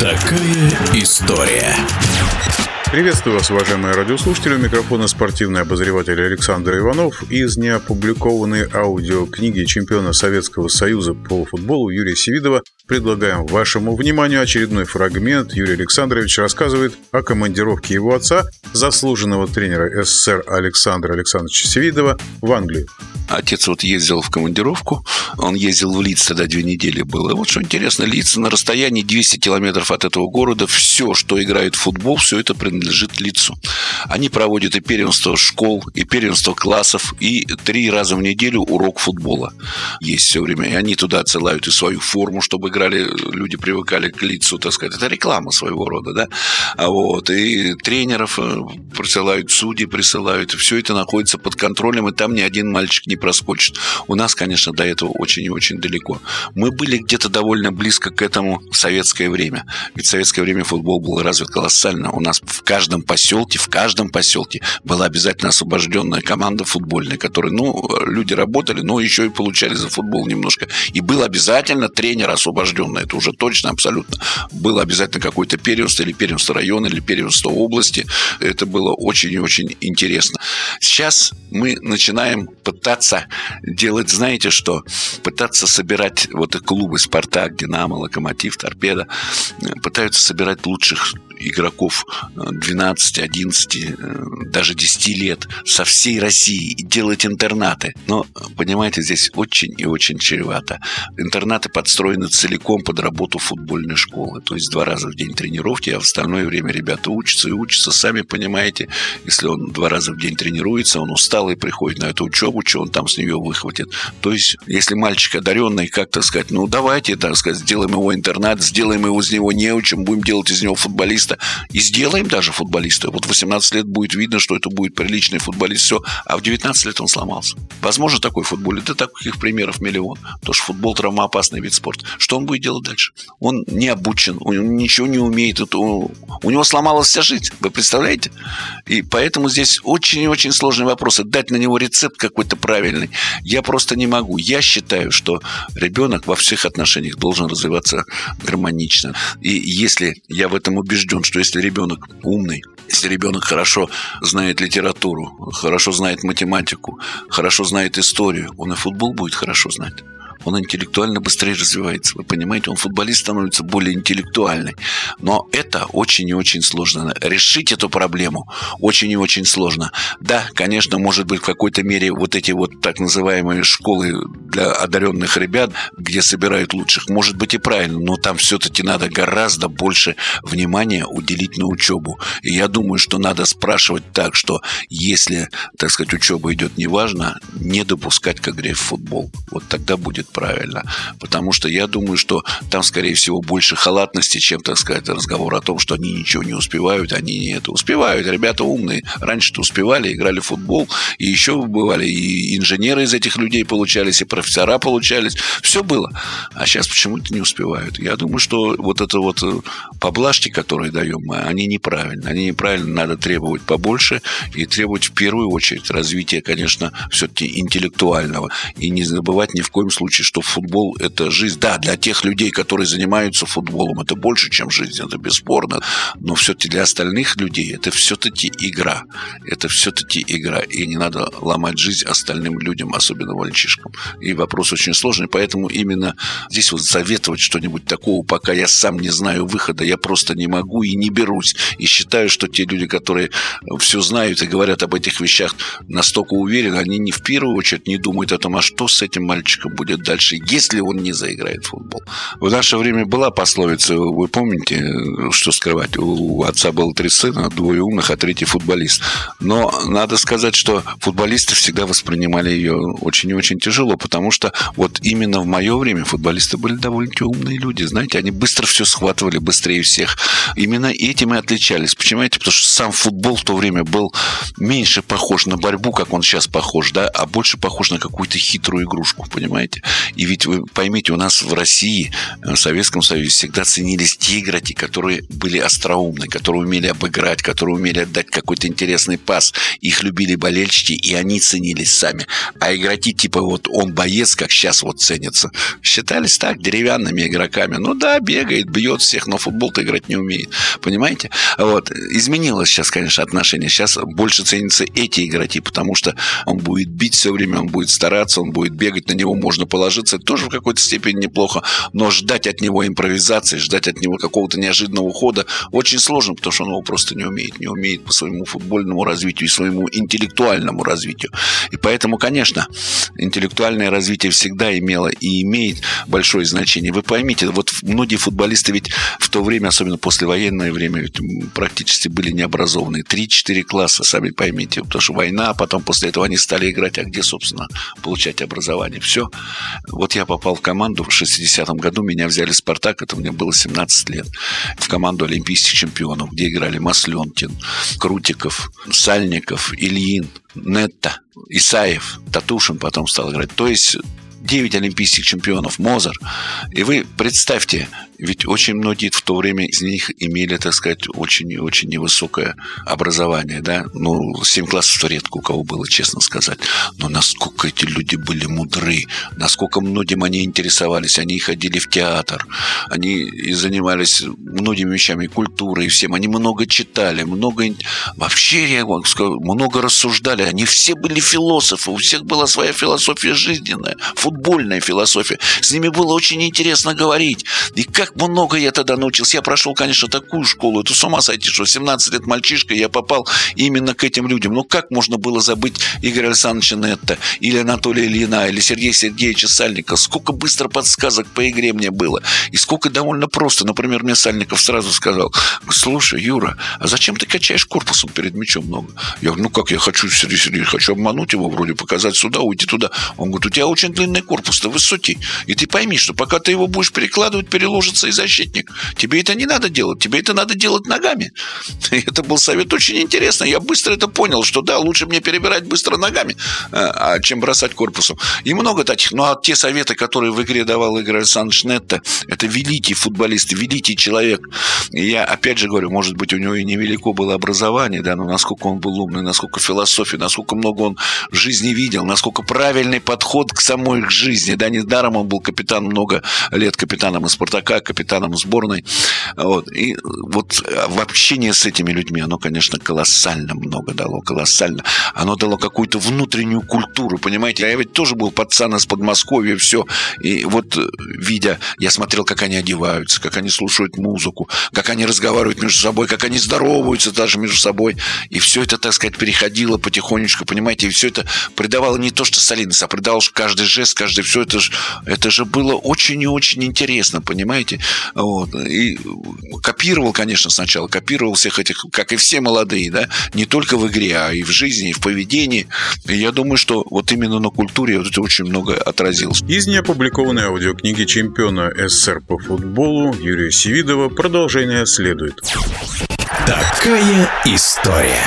Такая история. Приветствую вас, уважаемые радиослушатели. У микрофона спортивный обозреватель Александр Иванов. Из неопубликованной аудиокниги чемпиона Советского Союза по футболу Юрия Севидова предлагаем вашему вниманию очередной фрагмент. Юрий Александрович рассказывает о командировке его отца, заслуженного тренера СССР Александра Александровича Севидова, в Англию. Отец вот ездил в командировку, он ездил в Лиц, тогда две недели было. Вот что интересно, Лиц на расстоянии 200 километров от этого города, все, что играет в футбол, все это принадлежит Лицу. Они проводят и первенство школ, и первенство классов, и три раза в неделю урок футбола есть все время. И они туда отсылают и свою форму, чтобы играли, люди привыкали к лицу, так сказать. Это реклама своего рода, да? А вот, и тренеров э, присылают, судьи присылают, все это находится под контролем, и там ни один мальчик не проскочит. У нас, конечно, до этого очень и очень далеко. Мы были где-то довольно близко к этому в советское время. Ведь в советское время футбол был развит колоссально. У нас в каждом поселке, в каждом поселке была обязательно освобожденная команда футбольная, которая, ну, люди работали, но еще и получали за футбол немножко. И был обязательно тренер освобожденный. Это уже точно, абсолютно. Было обязательно какой-то первенство или первенство района, или первенство области. Это было очень и очень интересно. Сейчас мы начинаем пытаться делать, знаете что, пытаться собирать вот клубы «Спартак», «Динамо», «Локомотив», «Торпедо», пытаются собирать лучших игроков 12, 11, э, даже 10 лет со всей России и делать интернаты. Но, понимаете, здесь очень и очень чревато. Интернаты подстроены целиком под работу футбольной школы. То есть два раза в день тренировки, а в остальное время ребята учатся и учатся. Сами понимаете, если он два раза в день тренируется, он устал и приходит на эту учебу, что он там с нее выхватит. То есть, если мальчик одаренный, как-то сказать, ну давайте, так сказать, сделаем его интернат, сделаем его из него неучим, будем делать из него футболиста, футболиста. И сделаем даже футболиста. Вот 18 лет будет видно, что это будет приличный футболист, все. А в 19 лет он сломался. Возможно, такой футбол. Да таких примеров миллион. Потому что футбол травмоопасный вид спорта. Что он будет делать дальше? Он не обучен, он ничего не умеет. Это, у него сломалась вся жизнь. Вы представляете? И поэтому здесь очень и очень сложный вопрос. Дать на него рецепт какой-то правильный я просто не могу. Я считаю, что ребенок во всех отношениях должен развиваться гармонично. И если я в этом убежден, убежден, что если ребенок умный, если ребенок хорошо знает литературу, хорошо знает математику, хорошо знает историю, он и футбол будет хорошо знать он интеллектуально быстрее развивается. Вы понимаете, он футболист становится более интеллектуальный. Но это очень и очень сложно. Решить эту проблему очень и очень сложно. Да, конечно, может быть, в какой-то мере вот эти вот так называемые школы для одаренных ребят, где собирают лучших, может быть и правильно, но там все-таки надо гораздо больше внимания уделить на учебу. И я думаю, что надо спрашивать так, что если, так сказать, учеба идет неважно, не допускать к игре в футбол. Вот тогда будет правильно. Потому что я думаю, что там, скорее всего, больше халатности, чем, так сказать, разговор о том, что они ничего не успевают, они не это успевают. Ребята умные. Раньше-то успевали, играли в футбол, и еще бывали и инженеры из этих людей получались, и профессора получались. Все было. А сейчас почему-то не успевают. Я думаю, что вот это вот э, поблажки, которые даем мы, они неправильны. Они неправильно. Надо требовать побольше и требовать в первую очередь развития, конечно, все-таки интеллектуального. И не забывать ни в коем случае случае, что футбол – это жизнь. Да, для тех людей, которые занимаются футболом, это больше, чем жизнь, это бесспорно. Но все-таки для остальных людей это все-таки игра. Это все-таки игра. И не надо ломать жизнь остальным людям, особенно мальчишкам. И вопрос очень сложный, поэтому именно здесь вот советовать что-нибудь такого, пока я сам не знаю выхода, я просто не могу и не берусь. И считаю, что те люди, которые все знают и говорят об этих вещах настолько уверены, они не в первую очередь не думают о том, а что с этим мальчиком будет дальше, если он не заиграет в футбол. В наше время была пословица, вы помните, что скрывать, у отца было три сына, двое умных, а третий футболист. Но надо сказать, что футболисты всегда воспринимали ее очень и очень тяжело, потому что вот именно в мое время футболисты были довольно-таки умные люди, знаете, они быстро все схватывали, быстрее всех. Именно этим и отличались. Понимаете, потому что сам футбол в то время был меньше похож на борьбу, как он сейчас похож, да, а больше похож на какую-то хитрую игрушку, понимаете? И ведь вы поймите, у нас в России, в Советском Союзе всегда ценились те игроки, которые были остроумны, которые умели обыграть, которые умели отдать какой-то интересный пас. Их любили болельщики, и они ценились сами. А игроки типа вот он боец, как сейчас вот ценится, считались так, деревянными игроками. Ну да, бегает, бьет всех, но футбол-то играть не умеет. Понимаете? Вот. Изменилось сейчас, конечно, отношение. Сейчас больше ценятся эти игроки, потому что он будет бить все время, он будет стараться, он будет бегать, на него можно положиться. Это тоже в какой-то степени неплохо. Но ждать от него импровизации, ждать от него какого-то неожиданного хода очень сложно, потому что он его просто не умеет. Не умеет по своему футбольному развитию и своему интеллектуальному развитию. И поэтому, конечно, интеллектуальное развитие всегда имело и имеет большое значение. Вы поймите, вот многие футболисты ведь в то время, особенно послевоенное время, ведь практически были необразованные. Три-четыре класса, сами поймите. Потому что война, а потом после этого они стали играть. А где, собственно, получать образование? Все. Вот я попал в команду в 60-м году. Меня взяли в «Спартак». Это мне было 17 лет. В команду олимпийских чемпионов, где играли Масленкин, Крутиков, Сальников, Ильин, Нетта, Исаев, Татушин потом стал играть. То есть 9 олимпийских чемпионов, Мозер. И вы представьте, ведь очень многие в то время из них имели, так сказать, очень и очень невысокое образование, да. Ну, 7 классов редко у кого было, честно сказать. Но насколько эти люди были мудры, насколько многим они интересовались. Они ходили в театр, они и занимались многими вещами, культурой, и всем. Они много читали, много... Вообще, я вам скажу, много рассуждали. Они все были философы, у всех была своя философия жизненная, футбольная философия. С ними было очень интересно говорить. И как как много я тогда научился. Я прошел, конечно, такую школу. Это с ума сойти, что 17 лет мальчишка, я попал именно к этим людям. Ну, как можно было забыть Игоря Александровича Нетта, или Анатолия Ильина, или Сергея Сергеевича Сальника? Сколько быстро подсказок по игре мне было. И сколько довольно просто. Например, мне Сальников сразу сказал, слушай, Юра, а зачем ты качаешь корпусом перед мячом много? Я говорю, ну как, я хочу, Сергей Сергеевич, хочу обмануть его, вроде показать сюда, уйти туда. Он говорит, у тебя очень длинный корпус, ты высокий. И ты пойми, что пока ты его будешь перекладывать, переложится и защитник. Тебе это не надо делать, тебе это надо делать ногами. И это был совет очень интересный. Я быстро это понял, что да, лучше мне перебирать быстро ногами, э, а, чем бросать корпусом. И много таких. Ну, а те советы, которые в игре давал Игорь Александрович Нетто, это великий футболист, великий человек. И я, опять же говорю, может быть, у него и невелико было образование, да, но насколько он был умный, насколько философия, насколько много он в жизни видел, насколько правильный подход к самой жизни, да, недаром он был капитан много лет капитаном из Спартака, капитаном сборной. Вот. И вот в общении с этими людьми оно, конечно, колоссально много дало, колоссально. Оно дало какую-то внутреннюю культуру, понимаете? Я ведь тоже был пацан из Подмосковья, все. И вот, видя, я смотрел, как они одеваются, как они слушают музыку, как они разговаривают между собой, как они здороваются даже между собой. И все это, так сказать, переходило потихонечку, понимаете? И все это придавало не то, что солидность, а придавало каждый жест, каждый все это же, это же было очень и очень интересно, понимаете? Вот. И копировал, конечно, сначала, копировал всех этих, как и все молодые, да, не только в игре, а и в жизни, и в поведении. И я думаю, что вот именно на культуре вот это очень много отразилось. Из неопубликованной аудиокниги чемпиона СССР по футболу Юрия Севидова продолжение следует. Такая история.